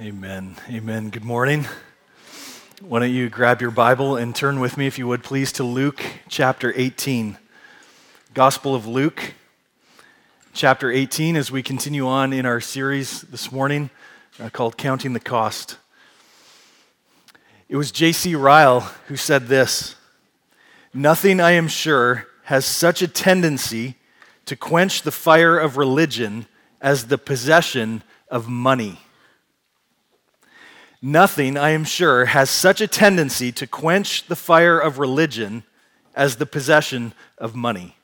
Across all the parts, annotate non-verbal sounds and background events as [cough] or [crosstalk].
Amen. Amen. Good morning. Why don't you grab your Bible and turn with me, if you would, please, to Luke chapter 18. Gospel of Luke, chapter 18, as we continue on in our series this morning uh, called Counting the Cost. It was J.C. Ryle who said this Nothing, I am sure, has such a tendency to quench the fire of religion as the possession of money. Nothing, I am sure, has such a tendency to quench the fire of religion as the possession of money.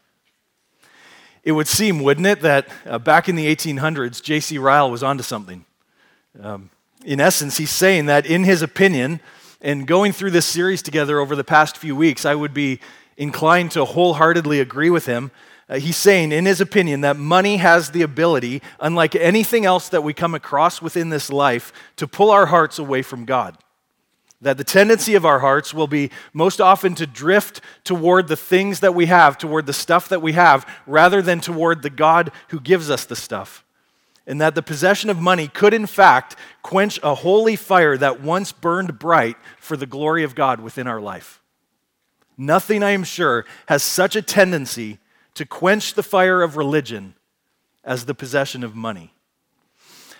It would seem, wouldn't it, that uh, back in the 1800s, J.C. Ryle was onto something. Um, in essence, he's saying that, in his opinion, and going through this series together over the past few weeks, I would be inclined to wholeheartedly agree with him uh, he's saying, in his opinion, that money has the ability, unlike anything else that we come across within this life, to pull our hearts away from God. That the tendency of our hearts will be most often to drift toward the things that we have, toward the stuff that we have, rather than toward the God who gives us the stuff. And that the possession of money could, in fact, quench a holy fire that once burned bright for the glory of God within our life. Nothing, I am sure, has such a tendency to quench the fire of religion as the possession of money.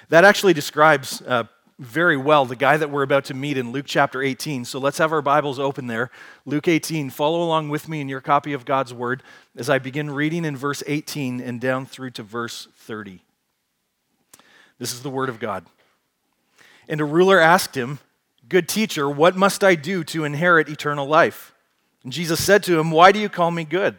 That actually describes uh, very well the guy that we're about to meet in Luke chapter 18. So let's have our Bibles open there. Luke 18. Follow along with me in your copy of God's Word as I begin reading in verse 18 and down through to verse 30. This is the Word of God. And a ruler asked him, Good teacher, what must I do to inherit eternal life? And Jesus said to him, Why do you call me good?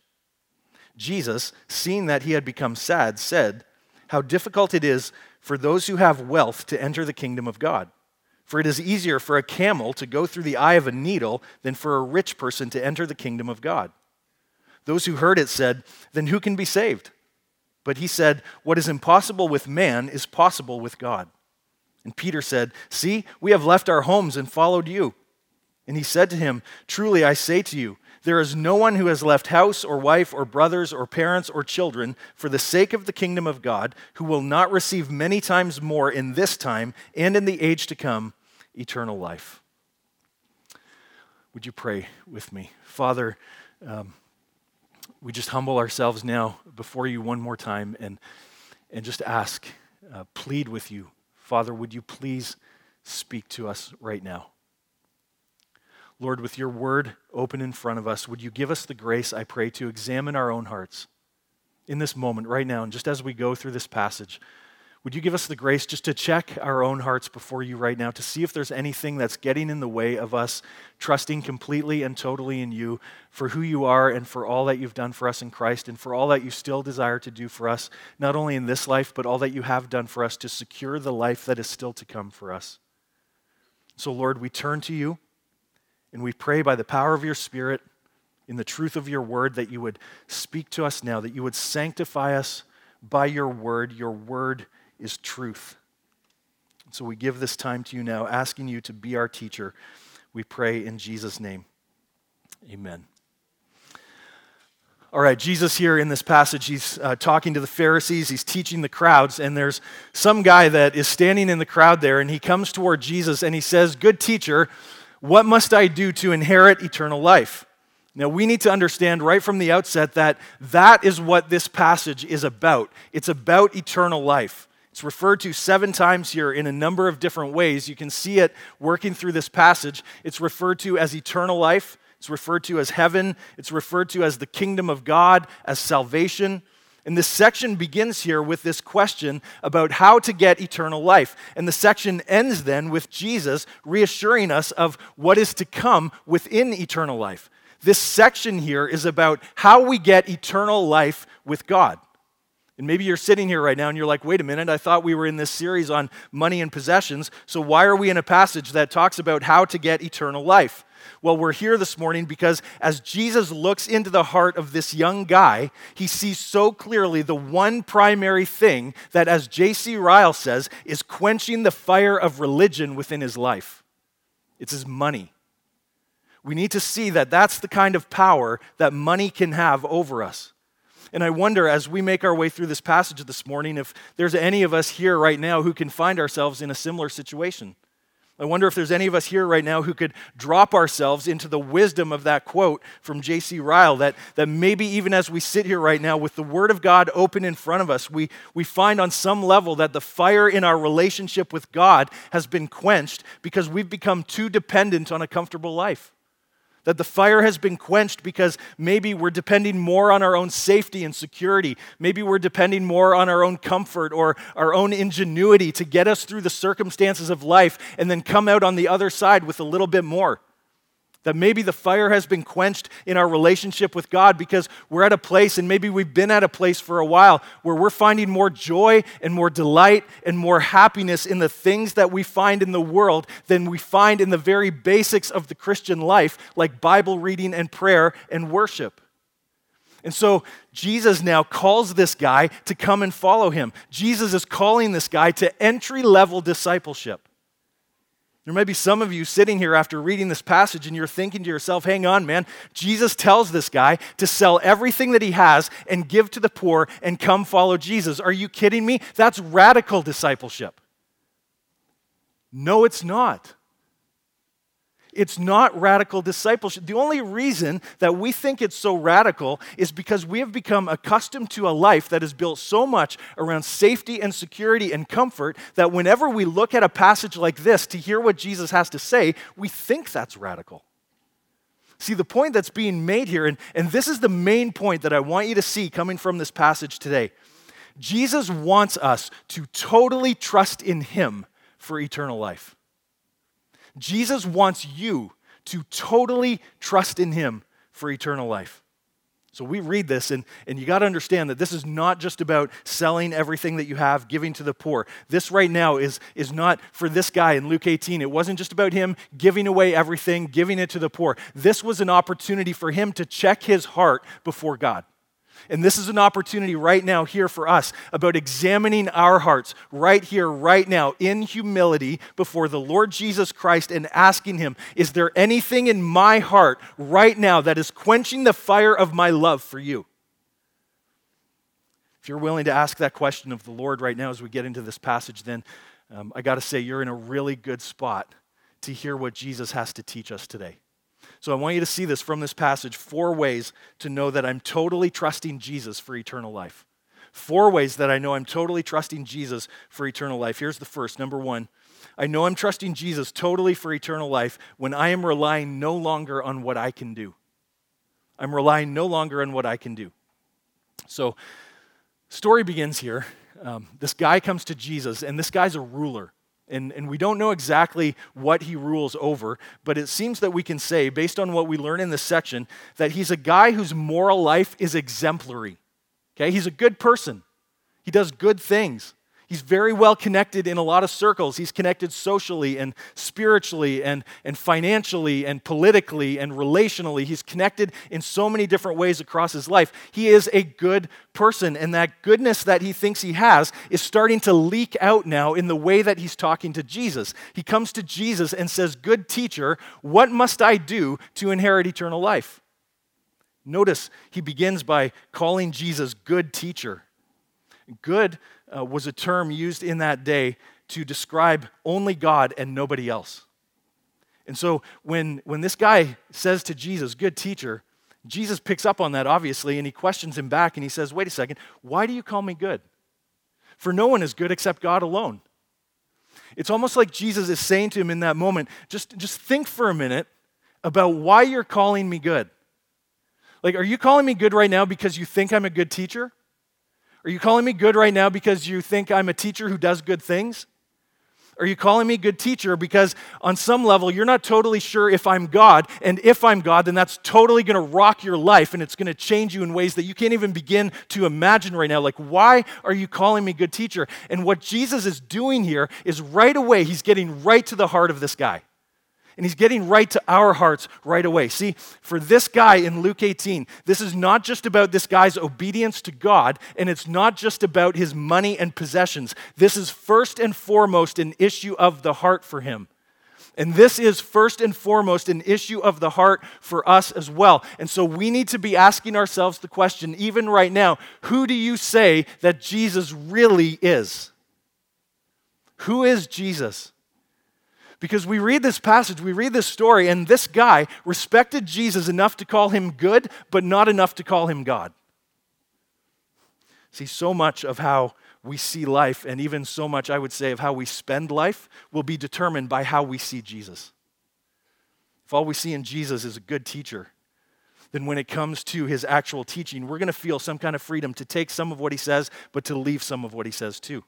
Jesus, seeing that he had become sad, said, How difficult it is for those who have wealth to enter the kingdom of God. For it is easier for a camel to go through the eye of a needle than for a rich person to enter the kingdom of God. Those who heard it said, Then who can be saved? But he said, What is impossible with man is possible with God. And Peter said, See, we have left our homes and followed you. And he said to him, Truly I say to you, there is no one who has left house or wife or brothers or parents or children for the sake of the kingdom of God who will not receive many times more in this time and in the age to come eternal life. Would you pray with me? Father, um, we just humble ourselves now before you one more time and, and just ask, uh, plead with you. Father, would you please speak to us right now? Lord, with your word open in front of us, would you give us the grace, I pray, to examine our own hearts in this moment, right now, and just as we go through this passage? Would you give us the grace just to check our own hearts before you right now to see if there's anything that's getting in the way of us trusting completely and totally in you for who you are and for all that you've done for us in Christ and for all that you still desire to do for us, not only in this life, but all that you have done for us to secure the life that is still to come for us? So, Lord, we turn to you. And we pray by the power of your Spirit, in the truth of your word, that you would speak to us now, that you would sanctify us by your word. Your word is truth. So we give this time to you now, asking you to be our teacher. We pray in Jesus' name. Amen. All right, Jesus here in this passage, he's uh, talking to the Pharisees, he's teaching the crowds, and there's some guy that is standing in the crowd there, and he comes toward Jesus and he says, Good teacher, what must I do to inherit eternal life? Now, we need to understand right from the outset that that is what this passage is about. It's about eternal life. It's referred to seven times here in a number of different ways. You can see it working through this passage. It's referred to as eternal life, it's referred to as heaven, it's referred to as the kingdom of God, as salvation. And this section begins here with this question about how to get eternal life. And the section ends then with Jesus reassuring us of what is to come within eternal life. This section here is about how we get eternal life with God. And maybe you're sitting here right now and you're like, wait a minute, I thought we were in this series on money and possessions. So why are we in a passage that talks about how to get eternal life? Well, we're here this morning because as Jesus looks into the heart of this young guy, he sees so clearly the one primary thing that, as J.C. Ryle says, is quenching the fire of religion within his life it's his money. We need to see that that's the kind of power that money can have over us. And I wonder, as we make our way through this passage this morning, if there's any of us here right now who can find ourselves in a similar situation. I wonder if there's any of us here right now who could drop ourselves into the wisdom of that quote from J.C. Ryle that, that maybe even as we sit here right now with the Word of God open in front of us, we, we find on some level that the fire in our relationship with God has been quenched because we've become too dependent on a comfortable life. That the fire has been quenched because maybe we're depending more on our own safety and security. Maybe we're depending more on our own comfort or our own ingenuity to get us through the circumstances of life and then come out on the other side with a little bit more. That maybe the fire has been quenched in our relationship with God because we're at a place, and maybe we've been at a place for a while, where we're finding more joy and more delight and more happiness in the things that we find in the world than we find in the very basics of the Christian life, like Bible reading and prayer and worship. And so Jesus now calls this guy to come and follow him. Jesus is calling this guy to entry level discipleship. There may be some of you sitting here after reading this passage and you're thinking to yourself, hang on, man. Jesus tells this guy to sell everything that he has and give to the poor and come follow Jesus. Are you kidding me? That's radical discipleship. No, it's not. It's not radical discipleship. The only reason that we think it's so radical is because we have become accustomed to a life that is built so much around safety and security and comfort that whenever we look at a passage like this to hear what Jesus has to say, we think that's radical. See, the point that's being made here, and, and this is the main point that I want you to see coming from this passage today Jesus wants us to totally trust in Him for eternal life. Jesus wants you to totally trust in him for eternal life. So we read this, and, and you got to understand that this is not just about selling everything that you have, giving to the poor. This right now is, is not for this guy in Luke 18. It wasn't just about him giving away everything, giving it to the poor. This was an opportunity for him to check his heart before God. And this is an opportunity right now here for us about examining our hearts right here, right now, in humility before the Lord Jesus Christ and asking Him, Is there anything in my heart right now that is quenching the fire of my love for you? If you're willing to ask that question of the Lord right now as we get into this passage, then um, I got to say, you're in a really good spot to hear what Jesus has to teach us today. So I want you to see this from this passage four ways to know that I'm totally trusting Jesus for eternal life. Four ways that I know I'm totally trusting Jesus for eternal life. Here's the first. Number one, I know I'm trusting Jesus totally for eternal life when I am relying no longer on what I can do. I'm relying no longer on what I can do. So, story begins here. Um, this guy comes to Jesus, and this guy's a ruler. And, and we don't know exactly what he rules over, but it seems that we can say, based on what we learn in this section, that he's a guy whose moral life is exemplary. Okay? He's a good person, he does good things. He's very well connected in a lot of circles. He's connected socially and spiritually and, and financially and politically and relationally. He's connected in so many different ways across his life. He is a good person, and that goodness that he thinks he has is starting to leak out now in the way that he's talking to Jesus. He comes to Jesus and says, Good teacher, what must I do to inherit eternal life? Notice he begins by calling Jesus good teacher. Good uh, was a term used in that day to describe only God and nobody else. And so when, when this guy says to Jesus, good teacher, Jesus picks up on that, obviously, and he questions him back and he says, Wait a second, why do you call me good? For no one is good except God alone. It's almost like Jesus is saying to him in that moment, just, just think for a minute about why you're calling me good. Like, are you calling me good right now because you think I'm a good teacher? Are you calling me good right now because you think I'm a teacher who does good things? Are you calling me good teacher? Because on some level, you're not totally sure if I'm God. And if I'm God, then that's totally going to rock your life and it's going to change you in ways that you can't even begin to imagine right now. Like, why are you calling me good teacher? And what Jesus is doing here is right away, he's getting right to the heart of this guy. And he's getting right to our hearts right away. See, for this guy in Luke 18, this is not just about this guy's obedience to God, and it's not just about his money and possessions. This is first and foremost an issue of the heart for him. And this is first and foremost an issue of the heart for us as well. And so we need to be asking ourselves the question, even right now who do you say that Jesus really is? Who is Jesus? Because we read this passage, we read this story, and this guy respected Jesus enough to call him good, but not enough to call him God. See, so much of how we see life, and even so much, I would say, of how we spend life, will be determined by how we see Jesus. If all we see in Jesus is a good teacher, then when it comes to his actual teaching, we're going to feel some kind of freedom to take some of what he says, but to leave some of what he says too.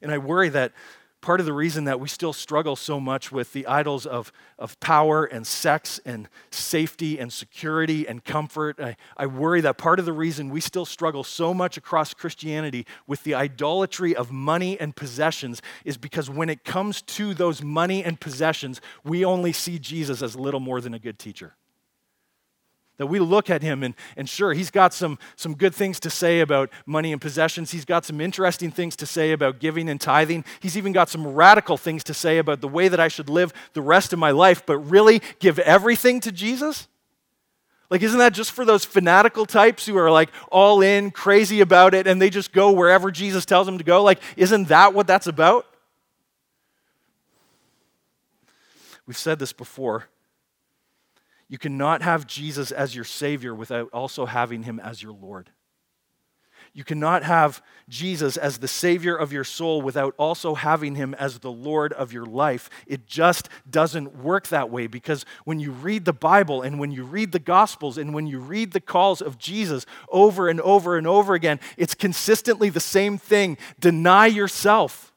And I worry that part of the reason that we still struggle so much with the idols of, of power and sex and safety and security and comfort. I, I worry that part of the reason we still struggle so much across Christianity with the idolatry of money and possessions is because when it comes to those money and possessions, we only see Jesus as little more than a good teacher. That we look at him and, and sure, he's got some, some good things to say about money and possessions. He's got some interesting things to say about giving and tithing. He's even got some radical things to say about the way that I should live the rest of my life, but really give everything to Jesus? Like, isn't that just for those fanatical types who are like all in, crazy about it, and they just go wherever Jesus tells them to go? Like, isn't that what that's about? We've said this before. You cannot have Jesus as your Savior without also having Him as your Lord. You cannot have Jesus as the Savior of your soul without also having Him as the Lord of your life. It just doesn't work that way because when you read the Bible and when you read the Gospels and when you read the calls of Jesus over and over and over again, it's consistently the same thing deny yourself.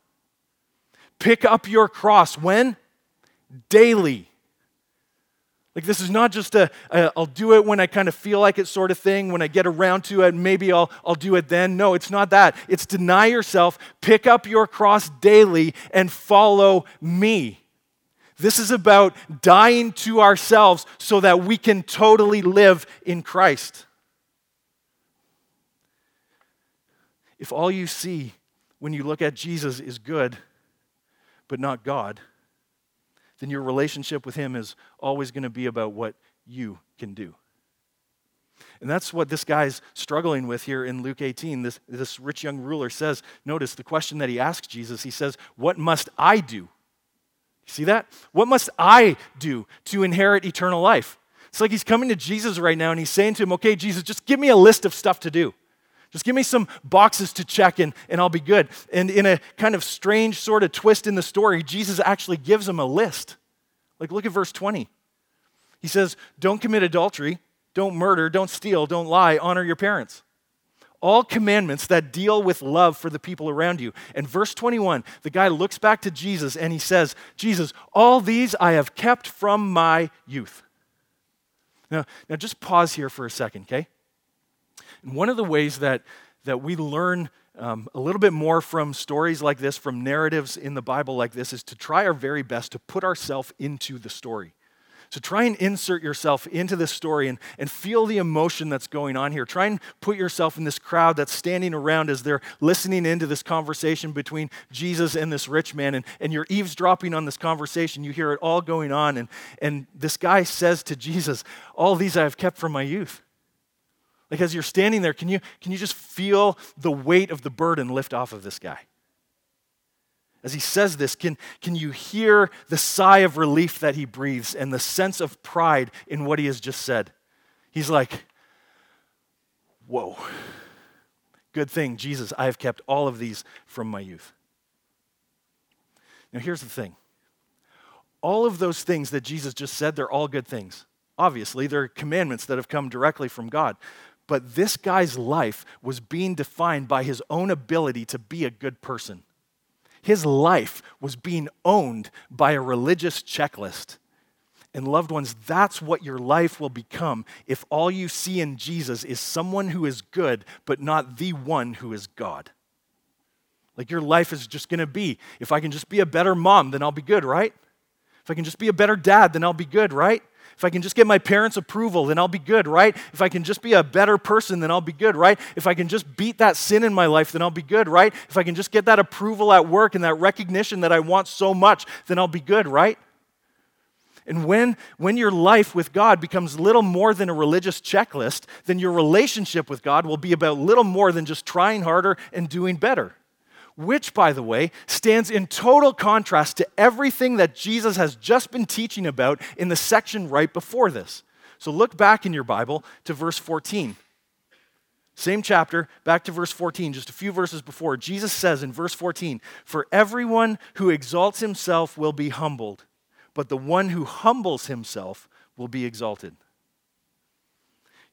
Pick up your cross. When? Daily. Like, this is not just a, a I'll do it when I kind of feel like it sort of thing. When I get around to it, maybe I'll, I'll do it then. No, it's not that. It's deny yourself, pick up your cross daily, and follow me. This is about dying to ourselves so that we can totally live in Christ. If all you see when you look at Jesus is good, but not God, then your relationship with Him is always going to be about what you can do. And that's what this guy's struggling with here in Luke 18. This, this rich young ruler says, notice the question that he asks Jesus. He says, What must I do? See that? What must I do to inherit eternal life? It's like he's coming to Jesus right now and he's saying to him, Okay, Jesus, just give me a list of stuff to do. Just give me some boxes to check in and I'll be good. And in a kind of strange sort of twist in the story, Jesus actually gives him a list. Like, look at verse 20. He says, Don't commit adultery, don't murder, don't steal, don't lie, honor your parents. All commandments that deal with love for the people around you. And verse 21, the guy looks back to Jesus and he says, Jesus, all these I have kept from my youth. Now, now just pause here for a second, okay? And one of the ways that, that we learn um, a little bit more from stories like this, from narratives in the Bible like this, is to try our very best to put ourselves into the story. So try and insert yourself into this story and, and feel the emotion that's going on here. Try and put yourself in this crowd that's standing around as they're listening into this conversation between Jesus and this rich man. And, and you're eavesdropping on this conversation. You hear it all going on. And, and this guy says to Jesus, All these I have kept from my youth. Like as you're standing there, can you, can you just feel the weight of the burden lift off of this guy? As he says this, can, can you hear the sigh of relief that he breathes and the sense of pride in what he has just said? He's like, Whoa, good thing, Jesus, I have kept all of these from my youth. Now, here's the thing all of those things that Jesus just said, they're all good things. Obviously, they're commandments that have come directly from God. But this guy's life was being defined by his own ability to be a good person. His life was being owned by a religious checklist. And loved ones, that's what your life will become if all you see in Jesus is someone who is good, but not the one who is God. Like your life is just gonna be if I can just be a better mom, then I'll be good, right? If I can just be a better dad, then I'll be good, right? If I can just get my parents' approval, then I'll be good, right? If I can just be a better person, then I'll be good, right? If I can just beat that sin in my life, then I'll be good, right? If I can just get that approval at work and that recognition that I want so much, then I'll be good, right? And when, when your life with God becomes little more than a religious checklist, then your relationship with God will be about little more than just trying harder and doing better which, by the way, stands in total contrast to everything that Jesus has just been teaching about in the section right before this. So look back in your Bible to verse 14. Same chapter, back to verse 14, just a few verses before. Jesus says in verse 14, For everyone who exalts himself will be humbled, but the one who humbles himself will be exalted.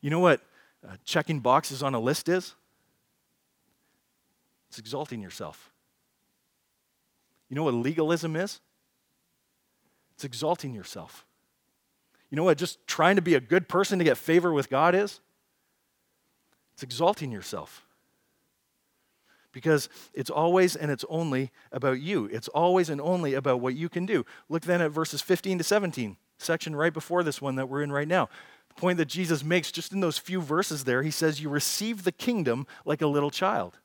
You know what uh, checking boxes on a list is? It's exalting yourself. You know what legalism is? It's exalting yourself. You know what just trying to be a good person to get favor with God is? It's exalting yourself. Because it's always and it's only about you. It's always and only about what you can do. Look then at verses 15 to 17, section right before this one that we're in right now. The point that Jesus makes just in those few verses there, he says, You receive the kingdom like a little child.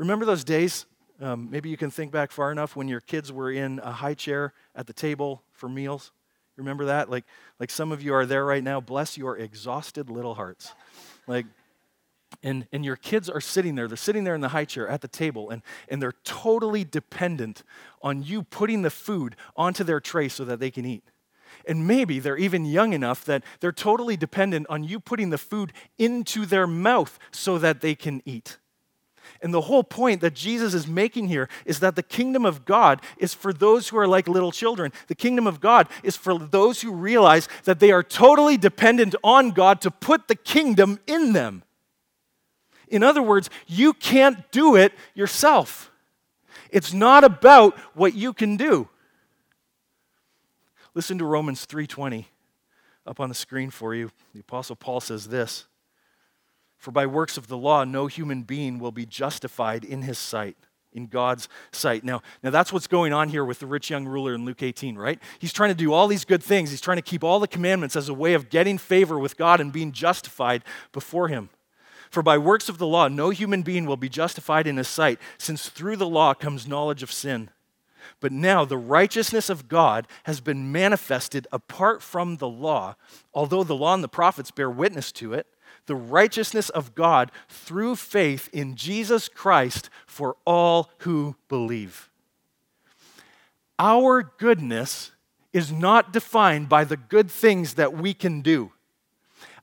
Remember those days? Um, maybe you can think back far enough when your kids were in a high chair at the table for meals. Remember that? Like, like some of you are there right now. Bless your exhausted little hearts. Like, and, and your kids are sitting there. They're sitting there in the high chair at the table, and, and they're totally dependent on you putting the food onto their tray so that they can eat. And maybe they're even young enough that they're totally dependent on you putting the food into their mouth so that they can eat. And the whole point that Jesus is making here is that the kingdom of God is for those who are like little children. The kingdom of God is for those who realize that they are totally dependent on God to put the kingdom in them. In other words, you can't do it yourself. It's not about what you can do. Listen to Romans 3:20 up on the screen for you. The apostle Paul says this: for by works of the law, no human being will be justified in his sight, in God's sight. Now, now that's what's going on here with the rich young ruler in Luke 18, right? He's trying to do all these good things. He's trying to keep all the commandments as a way of getting favor with God and being justified before him. For by works of the law, no human being will be justified in his sight, since through the law comes knowledge of sin. But now the righteousness of God has been manifested apart from the law, although the law and the prophets bear witness to it the righteousness of God through faith in Jesus Christ for all who believe. Our goodness is not defined by the good things that we can do.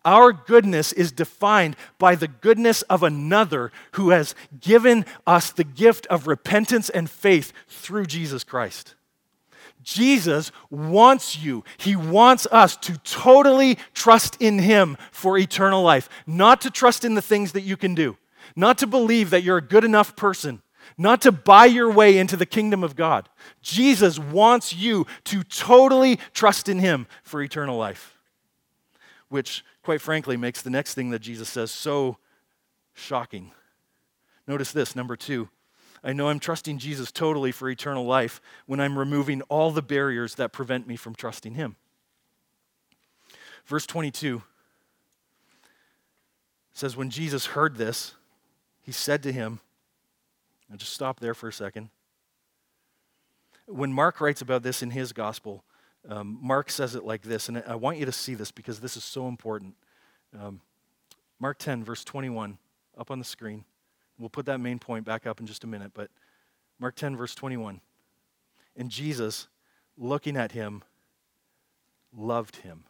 Our goodness is defined by the goodness of another who has given us the gift of repentance and faith through Jesus Christ. Jesus wants you, He wants us to totally trust in Him for eternal life, not to trust in the things that you can do, not to believe that you're a good enough person, not to buy your way into the kingdom of God. Jesus wants you to totally trust in Him for eternal life, which, quite frankly, makes the next thing that Jesus says so shocking. Notice this, number two. I know I'm trusting Jesus totally for eternal life when I'm removing all the barriers that prevent me from trusting Him. Verse 22 says, When Jesus heard this, he said to him, I'll just stop there for a second. When Mark writes about this in his gospel, um, Mark says it like this, and I want you to see this because this is so important. Um, Mark 10, verse 21, up on the screen. We'll put that main point back up in just a minute, but Mark 10, verse 21. And Jesus, looking at him, loved him.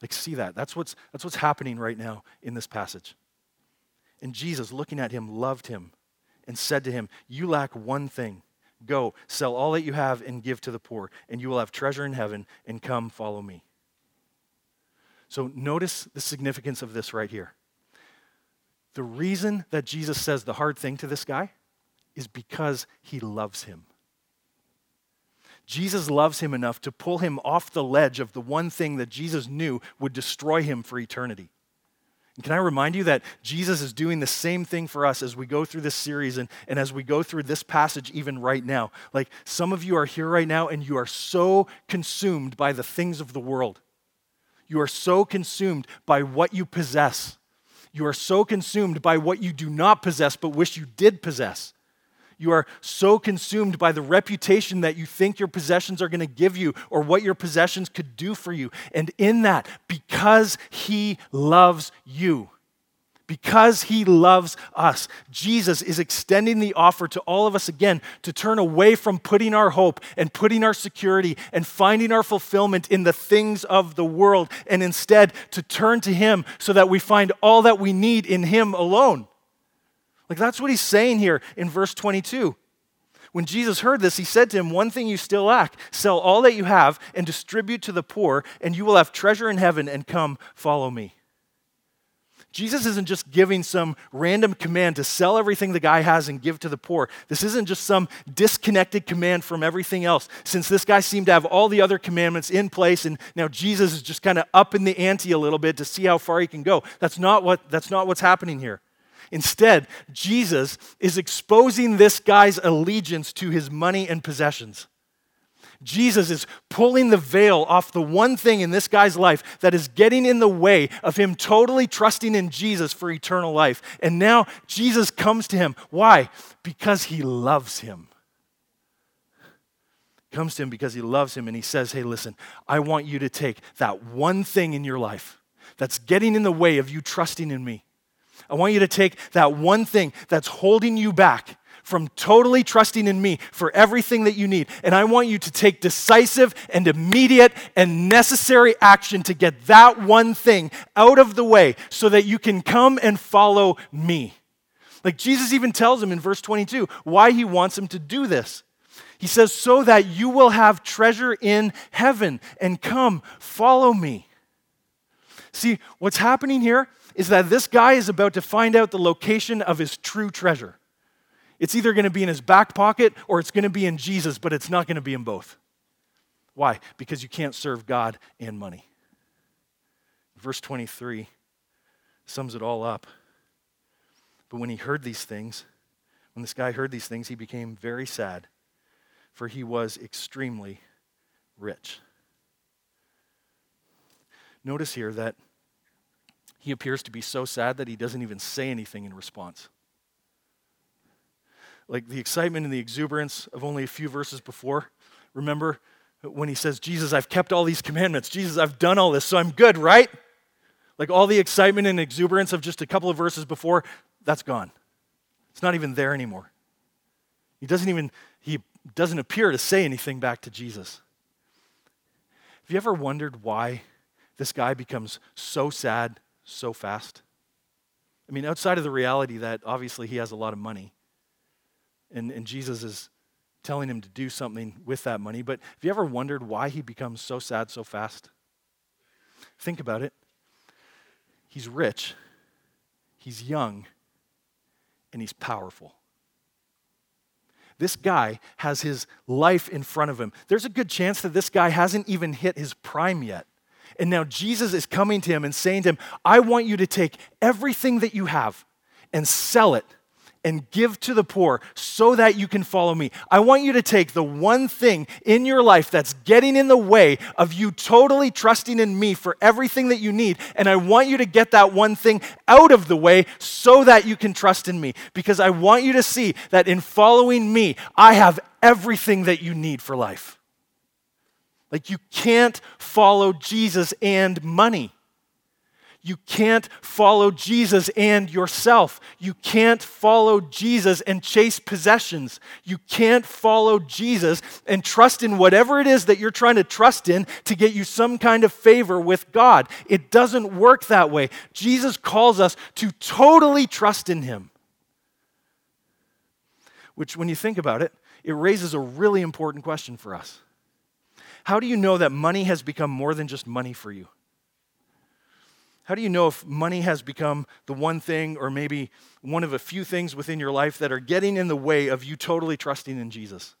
Like, see that. That's what's, that's what's happening right now in this passage. And Jesus, looking at him, loved him and said to him, You lack one thing. Go, sell all that you have and give to the poor, and you will have treasure in heaven, and come follow me. So, notice the significance of this right here. The reason that Jesus says the hard thing to this guy is because he loves him. Jesus loves him enough to pull him off the ledge of the one thing that Jesus knew would destroy him for eternity. And can I remind you that Jesus is doing the same thing for us as we go through this series and, and as we go through this passage even right now? Like some of you are here right now and you are so consumed by the things of the world. You are so consumed by what you possess. You are so consumed by what you do not possess but wish you did possess. You are so consumed by the reputation that you think your possessions are going to give you or what your possessions could do for you. And in that, because He loves you, because he loves us, Jesus is extending the offer to all of us again to turn away from putting our hope and putting our security and finding our fulfillment in the things of the world and instead to turn to him so that we find all that we need in him alone. Like that's what he's saying here in verse 22. When Jesus heard this, he said to him, One thing you still lack sell all that you have and distribute to the poor, and you will have treasure in heaven, and come, follow me. Jesus isn't just giving some random command to sell everything the guy has and give to the poor. This isn't just some disconnected command from everything else, since this guy seemed to have all the other commandments in place, and now Jesus is just kind of up in the ante a little bit to see how far he can go. That's not, what, that's not what's happening here. Instead, Jesus is exposing this guy's allegiance to his money and possessions. Jesus is pulling the veil off the one thing in this guy's life that is getting in the way of him totally trusting in Jesus for eternal life. And now Jesus comes to him. Why? Because he loves him. Comes to him because he loves him and he says, Hey, listen, I want you to take that one thing in your life that's getting in the way of you trusting in me. I want you to take that one thing that's holding you back from totally trusting in me for everything that you need. And I want you to take decisive and immediate and necessary action to get that one thing out of the way so that you can come and follow me. Like Jesus even tells him in verse 22 why he wants him to do this. He says, So that you will have treasure in heaven and come, follow me. See, what's happening here is that this guy is about to find out the location of his true treasure. It's either going to be in his back pocket or it's going to be in Jesus, but it's not going to be in both. Why? Because you can't serve God and money. Verse 23 sums it all up. But when he heard these things, when this guy heard these things, he became very sad, for he was extremely rich. Notice here that he appears to be so sad that he doesn't even say anything in response. Like the excitement and the exuberance of only a few verses before. Remember when he says, Jesus, I've kept all these commandments. Jesus, I've done all this, so I'm good, right? Like all the excitement and exuberance of just a couple of verses before, that's gone. It's not even there anymore. He doesn't even, he doesn't appear to say anything back to Jesus. Have you ever wondered why this guy becomes so sad so fast? I mean, outside of the reality that obviously he has a lot of money and, and Jesus is telling him to do something with that money, but have you ever wondered why he becomes so sad so fast? Think about it. He's rich, he's young, and he's powerful. This guy has his life in front of him. There's a good chance that this guy hasn't even hit his prime yet. And now Jesus is coming to him and saying to him, I want you to take everything that you have and sell it and give to the poor so that you can follow me. I want you to take the one thing in your life that's getting in the way of you totally trusting in me for everything that you need, and I want you to get that one thing out of the way so that you can trust in me. Because I want you to see that in following me, I have everything that you need for life. Like, you can't follow Jesus and money. You can't follow Jesus and yourself. You can't follow Jesus and chase possessions. You can't follow Jesus and trust in whatever it is that you're trying to trust in to get you some kind of favor with God. It doesn't work that way. Jesus calls us to totally trust in Him. Which, when you think about it, it raises a really important question for us. How do you know that money has become more than just money for you? How do you know if money has become the one thing or maybe one of a few things within your life that are getting in the way of you totally trusting in Jesus?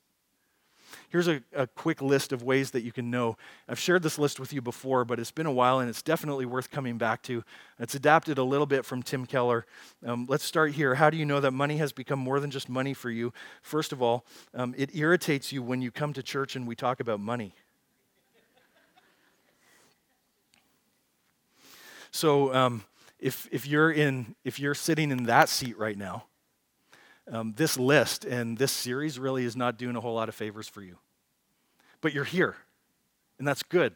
Here's a, a, quick list of ways that you can know. I've shared this list with you before, but it's been a while and it's definitely worth coming back to. It's adapted a little bit from Tim Keller. Um, let's start here. How do you know that money has become more than just money for you? First of all, um, it irritates you when you come to church and we talk about money. So um, if, if, you're in, if you're sitting in that seat right now, um, this list and this series really is not doing a whole lot of favors for you. But you're here, and that's good.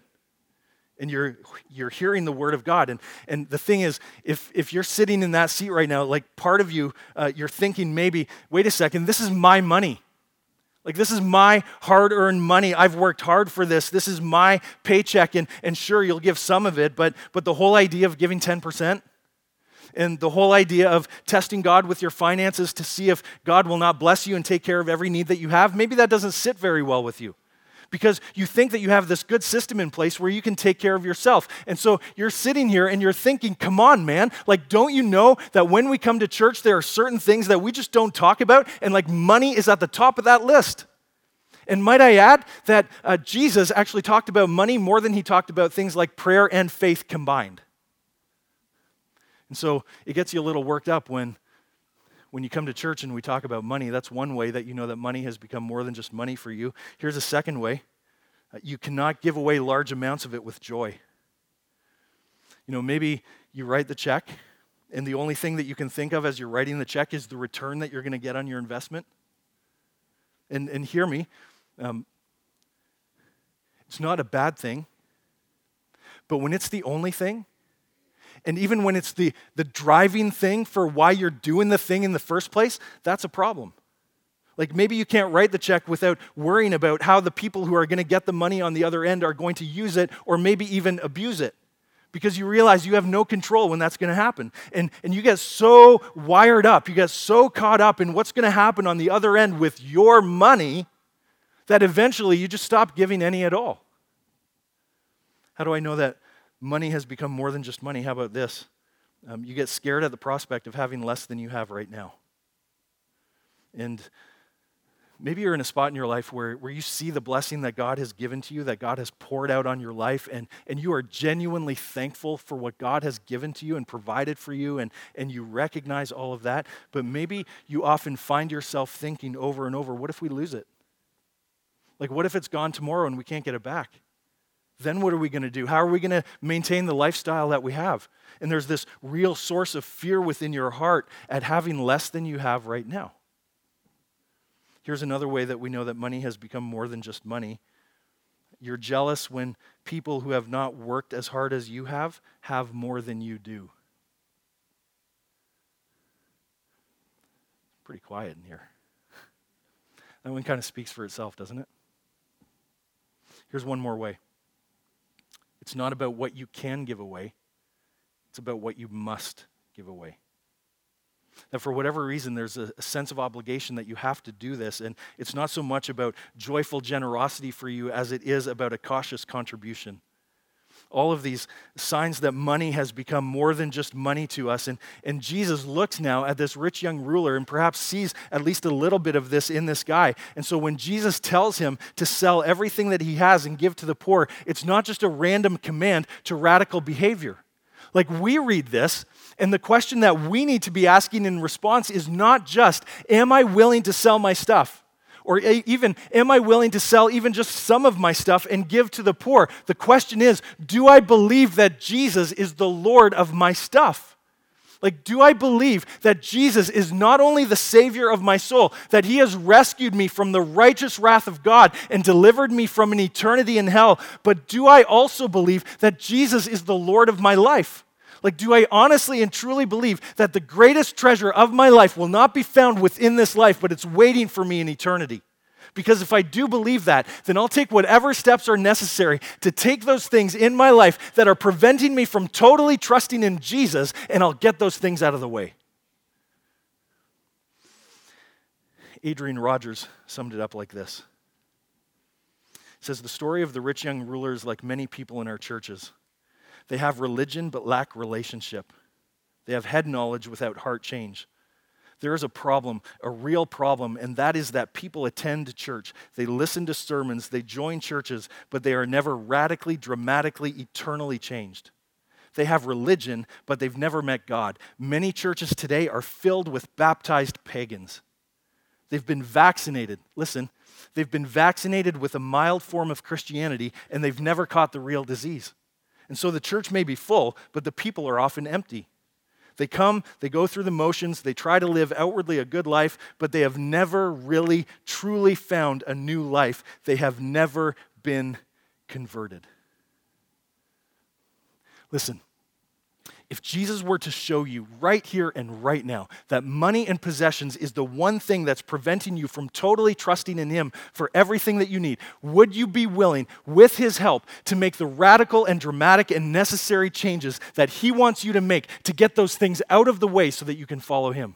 And you're, you're hearing the word of God. And, and the thing is, if, if you're sitting in that seat right now, like part of you, uh, you're thinking maybe, wait a second, this is my money. Like, this is my hard earned money. I've worked hard for this. This is my paycheck. And, and sure, you'll give some of it, but, but the whole idea of giving 10%, and the whole idea of testing God with your finances to see if God will not bless you and take care of every need that you have, maybe that doesn't sit very well with you because you think that you have this good system in place where you can take care of yourself. And so you're sitting here and you're thinking, come on, man. Like, don't you know that when we come to church, there are certain things that we just don't talk about? And like, money is at the top of that list. And might I add that uh, Jesus actually talked about money more than he talked about things like prayer and faith combined. And so it gets you a little worked up when, when you come to church and we talk about money. That's one way that you know that money has become more than just money for you. Here's a second way uh, you cannot give away large amounts of it with joy. You know, maybe you write the check, and the only thing that you can think of as you're writing the check is the return that you're going to get on your investment. And, and hear me, um, it's not a bad thing, but when it's the only thing, and even when it's the, the driving thing for why you're doing the thing in the first place, that's a problem. Like maybe you can't write the check without worrying about how the people who are going to get the money on the other end are going to use it or maybe even abuse it. Because you realize you have no control when that's going to happen. And, and you get so wired up, you get so caught up in what's going to happen on the other end with your money that eventually you just stop giving any at all. How do I know that money has become more than just money. How about this? Um, you get scared at the prospect of having less than you have right now. And maybe you're in a spot in your life where, where you see the blessing that God has given to you, that God has poured out on your life, and, and you are genuinely thankful for what God has given to you and provided for you, and, and you recognize all of that. But maybe you often find yourself thinking over and over, what if we lose it? Like, what if it's gone tomorrow and we can't get it back? Then what are we going to do? How are we going to maintain the lifestyle that we have? And there's this real source of fear within your heart at having less than you have right now. Here's another way that we know that money has become more than just money. You're jealous when people who have not worked as hard as you have have more than you do. Pretty quiet in here. [laughs] That one kind of speaks for itself, doesn't it? Here's one more way it's not about what you can give away, it's about what you must give away. That for whatever reason, there's a, a, sense of obligation that you have to do this. And it's not so much about joyful generosity for you as it is about a cautious contribution all of these signs that money has become more than just money to us. And, and Jesus looks now at this rich young ruler and perhaps sees at least a little bit of this in this guy. And so when Jesus tells him to sell everything that he has and give to the poor, it's not just a random command to radical behavior. Like we read this, and the question that we need to be asking in response is not just, Am I willing to sell my stuff? Or even, am I willing to sell even just some of my stuff and give to the poor? The question is, do I believe that Jesus is the Lord of my stuff? Like, do I believe that Jesus is not only the Savior of my soul, that He has rescued me from the righteous wrath of God and delivered me from an eternity in hell, but do I also believe that Jesus is the Lord of my life? Like, do I honestly and truly believe that the greatest treasure of my life will not be found within this life, but it's waiting for me in eternity? Because if I do believe that, then I'll take whatever steps are necessary to take those things in my life that are preventing me from totally trusting in Jesus, and I'll get those things out of the way. Adrian Rogers summed it up like this. Says, The story of the rich young ruler is like many people in our churches. They have religion but lack relationship. They have head knowledge without heart change. There is a problem, a real problem, and that is that people attend church. They listen to sermons, they join churches, but they are never radically, dramatically, eternally changed. They have religion, but they've never met God. Many churches today are filled with baptized pagans. They've been vaccinated. Listen, they've been vaccinated with a mild form of Christianity, and they've never caught the real disease. And so the church may be full, but the people are often empty. They come, they go through the motions, they try to live outwardly a good life, but they have never really, truly found a new life. They have never been converted. Listen, if Jesus were to show you right here and right now that money and possessions is the one thing that's preventing you from totally trusting in Him for everything that you need, would you be willing, with His help, to make the radical and dramatic and necessary changes that He wants you to make to get those things out of the way so that you can follow Him?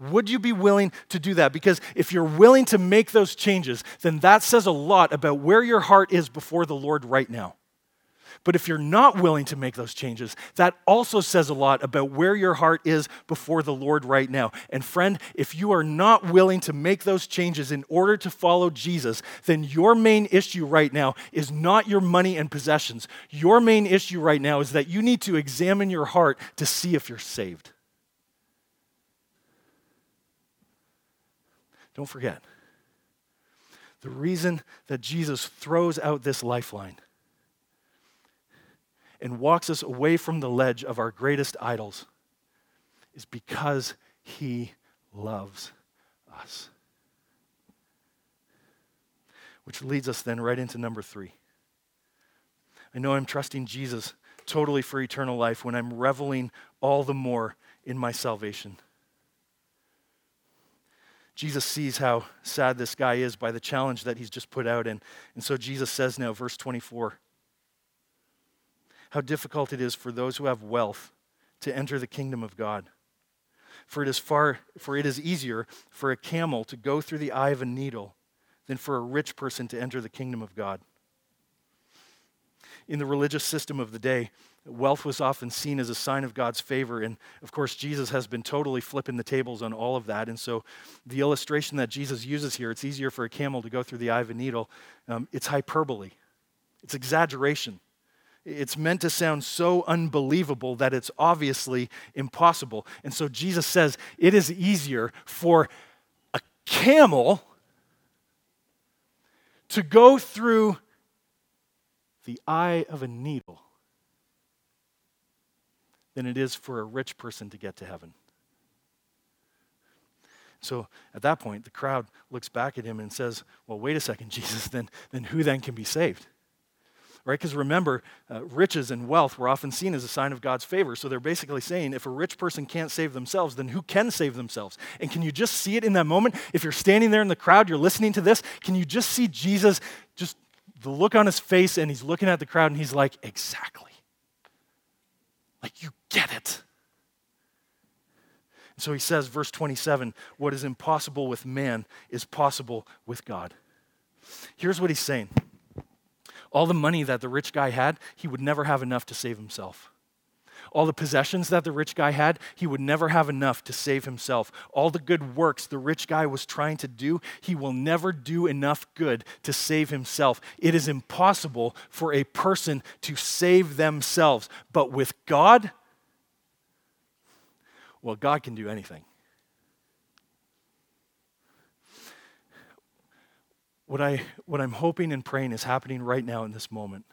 Would you be willing to do that? Because if you're willing to make those changes, then that says a lot about where your heart is before the Lord right now. But if you're not willing to make those changes, that also says a lot about where your heart is before the Lord right now. And friend, if you are not willing to make those changes in order to follow Jesus, then your main issue right now is not your money and possessions. Your main issue right now is that you need to examine your heart to see if you're saved. Don't forget. The reason that Jesus throws out this lifeline and walks us away from the ledge of our greatest idols is because he loves us. Which leads us then right into number three. I know I'm trusting Jesus totally for eternal life when I'm reveling all the more in my salvation. Jesus sees how sad this guy is by the challenge that he's just put out in. And so Jesus says now, verse 24, how difficult it is for those who have wealth to enter the kingdom of God. For it is far for it is easier for a camel to go through the eye of a needle than for a rich person to enter the kingdom of God. In the religious system of the day, wealth was often seen as a sign of God's favor. And of course, Jesus has been totally flipping the tables on all of that. And so, the illustration that Jesus uses here it's easier for a camel to go through the eye of a needle, um, it's hyperbole, it's exaggeration. It's meant to sound so unbelievable that it's obviously impossible. And so Jesus says it is easier for a camel to go through the eye of a needle than it is for a rich person to get to heaven. So at that point, the crowd looks back at him and says, Well, wait a second, [laughs] Jesus, then, then who then can be saved? Right? Because remember, uh, riches and wealth were often seen as a sign of God's favor. So they're basically saying if a rich person can't save themselves, then who can save themselves? And can you just see it in that moment? If you're standing there in the crowd, you're listening to this, can you just see Jesus, just the look on his face, and he's looking at the crowd and he's like, exactly. Like, you get it. And so he says, verse 27 what is impossible with man is possible with God. Here's what he's saying all the money that the rich guy had, he would never have enough to save himself. All the possessions that the rich guy had, he would never have enough to save himself. All the good works the rich guy was trying to do, he will never do enough good to save himself. It is impossible for a person to save themselves. But with God, well, God can do anything. What, I, what I'm hoping and praying is happening right now in this moment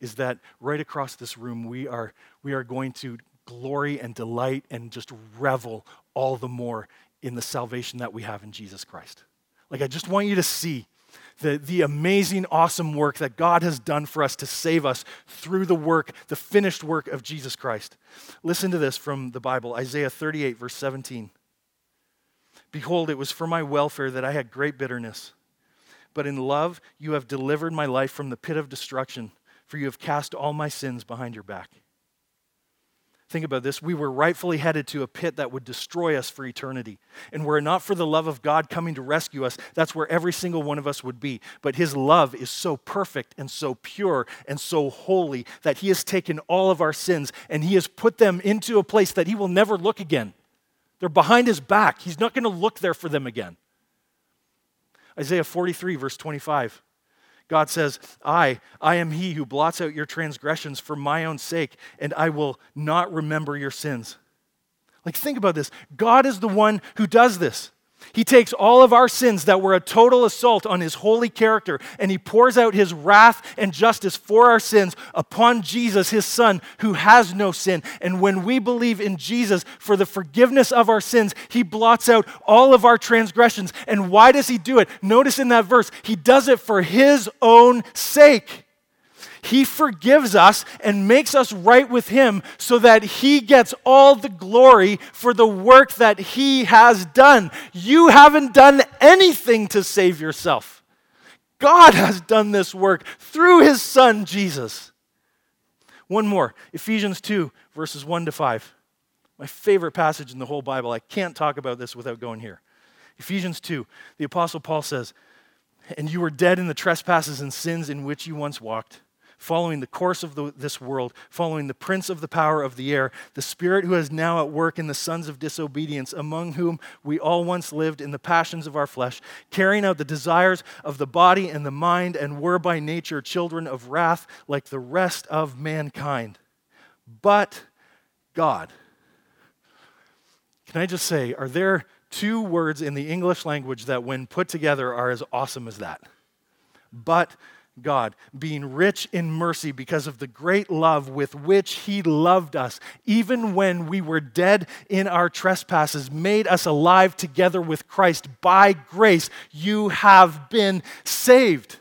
is that right across this room, we are, we are going to glory and delight and just revel all the more in the salvation that we have in Jesus Christ. Like, I just want you to see the, the amazing, awesome work that God has done for us to save us through the work, the finished work of Jesus Christ. Listen to this from the Bible Isaiah 38, verse 17. Behold, it was for my welfare that I had great bitterness but in love you have delivered my life from the pit of destruction, for you have cast all my sins behind your back. Think about this. We were rightfully headed to a pit that would destroy us for eternity. And were it not for the love of God coming to rescue us, that's where every single one of us would be. But His love is so perfect and so pure and so holy that He has taken all of our sins and He has put them into a place that He will never look again. They're behind His back. He's not going to look there for them again. Isaiah 43, verse 25. God says, I, I am he who blots out your transgressions for my own sake, and I will not remember your sins. Like, think about this. God is the one who does this. He takes all of our sins that were a total assault on his holy character and he pours out his wrath and justice for our sins upon Jesus, his son, who has no sin. And when we believe in Jesus for the forgiveness of our sins, he blots out all of our transgressions. And why does he do it? Notice in that verse, he does it for his own sake. He forgives us and makes us right with Him so that He gets all the glory for the work that He has done. You haven't done anything to save yourself. God has done this work through His Son, Jesus. One more Ephesians 2, verses 1 to 5. My favorite passage in the whole Bible. I can't talk about this without going here. Ephesians 2, the Apostle Paul says, And you were dead in the trespasses and sins in which you once walked following the course of the, this world, following the prince of the power of the air, the spirit who is now at work in the sons of disobedience, among whom we all once lived in the passions of our flesh, carrying out the desires of the body and the mind, and were by nature children of wrath like the rest of mankind. But God, can I just say, are there two words in the English language that, when put together, are as awesome as that? But God, being rich in mercy because of the great love with which He loved us, even when we were dead in our trespasses, made us alive together with Christ. By grace, you have been saved.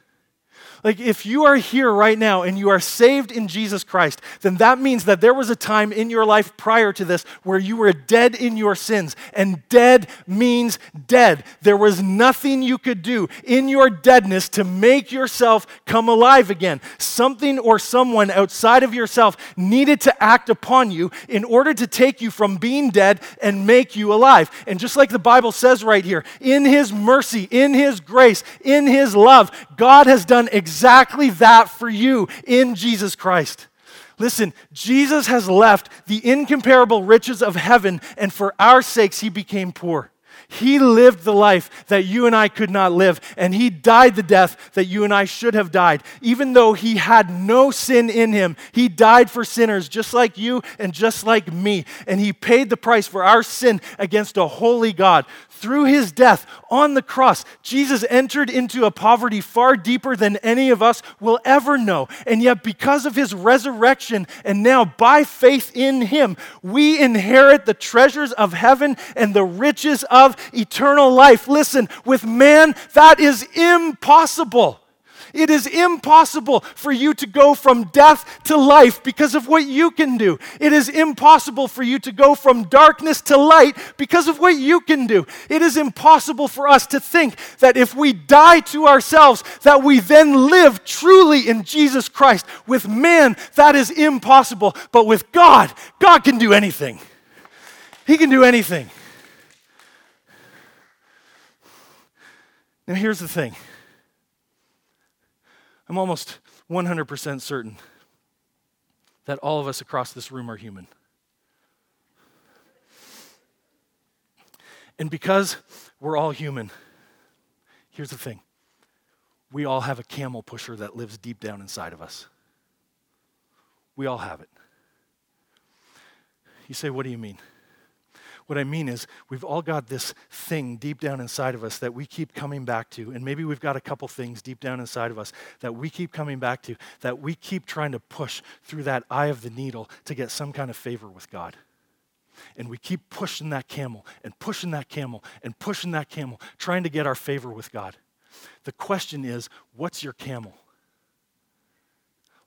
Like, if you are here right now and you are saved in Jesus Christ, then that means that there was a time in your life prior to this where you were dead in your sins. And dead means dead. There was nothing you could do in your deadness to make yourself come alive again. Something or someone outside of yourself needed to act upon you in order to take you from being dead and make you alive. And just like the Bible says right here, in His mercy, in His grace, in His love, God has done exactly that for you in Jesus Christ. Listen, Jesus has left the incomparable riches of heaven, and for our sakes, he became poor. He lived the life that you and I could not live, and He died the death that you and I should have died. Even though He had no sin in Him, He died for sinners just like you and just like me. And He paid the price for our sin against a holy God through his death on the cross, Jesus entered into a poverty far deeper than any of us will ever know. And yet, because of his resurrection and now by faith in him, we inherit the treasures of heaven and the riches of eternal life. Listen, with man, that is impossible. It is impossible for you to go from death to life because of what you can do. It is impossible for you to go from darkness to light because of what you can do. It is impossible for us to think that if we die to ourselves, that we then live truly in Jesus Christ. With man, that is impossible. But with God, God can do anything. He can do anything. Now, here's the thing I'm almost 100% certain that all of us across this room are human. And because we're all human, here's the thing we all have a camel pusher that lives deep down inside of us. We all have it. You say, What do you mean? What I mean is, we've all got this thing deep down inside of us that we keep coming back to. And maybe we've got a couple things deep down inside of us that we keep coming back to, that we keep trying to push through that eye of the needle to get some kind of favor with God. And we keep pushing that camel and pushing that camel and pushing that camel, trying to get our favor with God. The question is, what's your camel?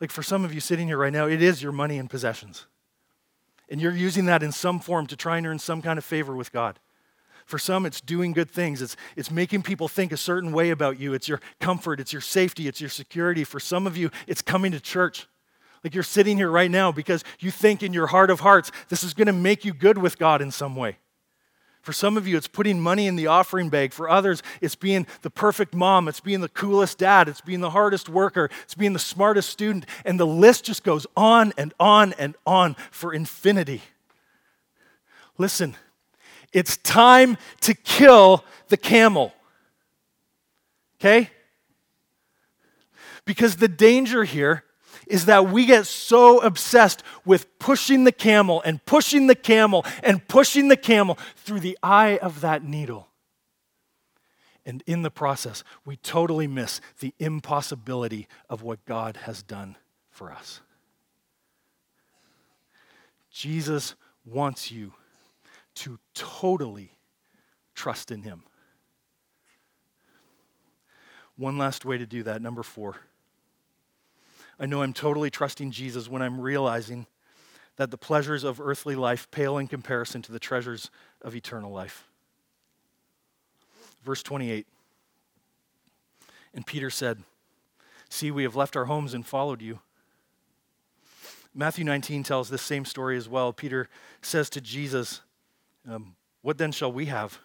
Like for some of you sitting here right now, it is your money and possessions and you're using that in some form to try and earn some kind of favor with God. For some, it's doing good things. It's, it's making people think a certain way about you. It's your comfort, it's your safety, it's your security. For some of you, it's coming to church. Like you're sitting here right now because you think in your heart of hearts this is going to make you good with God in some way. For some of you, it's putting money in the offering bag. For others, it's being the perfect mom. It's being the coolest dad. It's being the hardest worker. It's being the smartest student. And the list just goes on and on and on for infinity. Listen, it's time to kill the camel. Okay? Because the danger here is that we get so obsessed with pushing the camel and pushing the camel and pushing the camel through the eye of that needle. And in the process, we totally miss the impossibility of what God has done for us. Jesus wants you to totally trust in Him. One last way to do that, number four. I know I'm totally trusting Jesus when I'm realizing that the pleasures of earthly life pale in comparison to the treasures of eternal life. Verse 28. And Peter said, See, we have left our homes and followed you. Matthew 19 tells this same story as well. Peter says to Jesus, um, What then shall we have?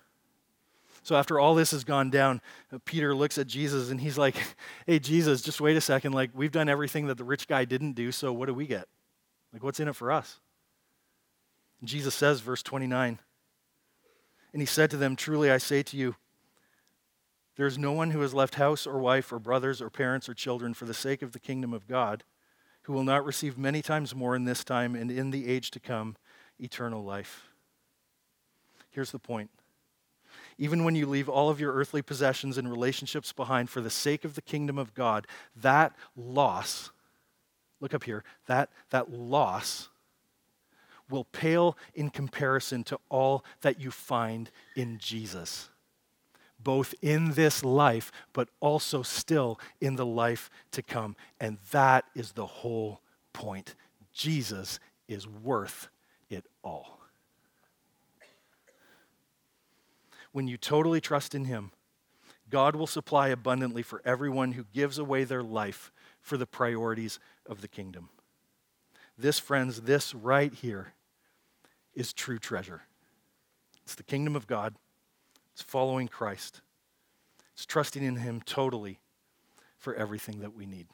So after all this has gone down, uh, Peter looks at Jesus and he's like, [laughs] Hey, Jesus, just wait a second. Like, we've done everything that the rich guy didn't do, so what do we get? Like, what's in it for us? And Jesus says, verse 29, and he said to them, Truly I say to you, there is no one who has left house or wife or brothers or parents or children for the sake of the kingdom of God who will not receive many times more in this time and in the age to come eternal life. Here's the point even when you leave all of your earthly possessions and relationships behind for the sake of the kingdom of God, that loss, look up here, that, that loss will pale in comparison to all that you find in Jesus, both in this life, but also still in the life to come. And that is the whole point. Jesus is worth it all. When you totally trust in Him, God will supply abundantly for everyone who gives away their life for the priorities of the kingdom. This, friends, this right here is true treasure. It's the kingdom of God, it's following Christ, it's trusting in Him totally for everything that we need.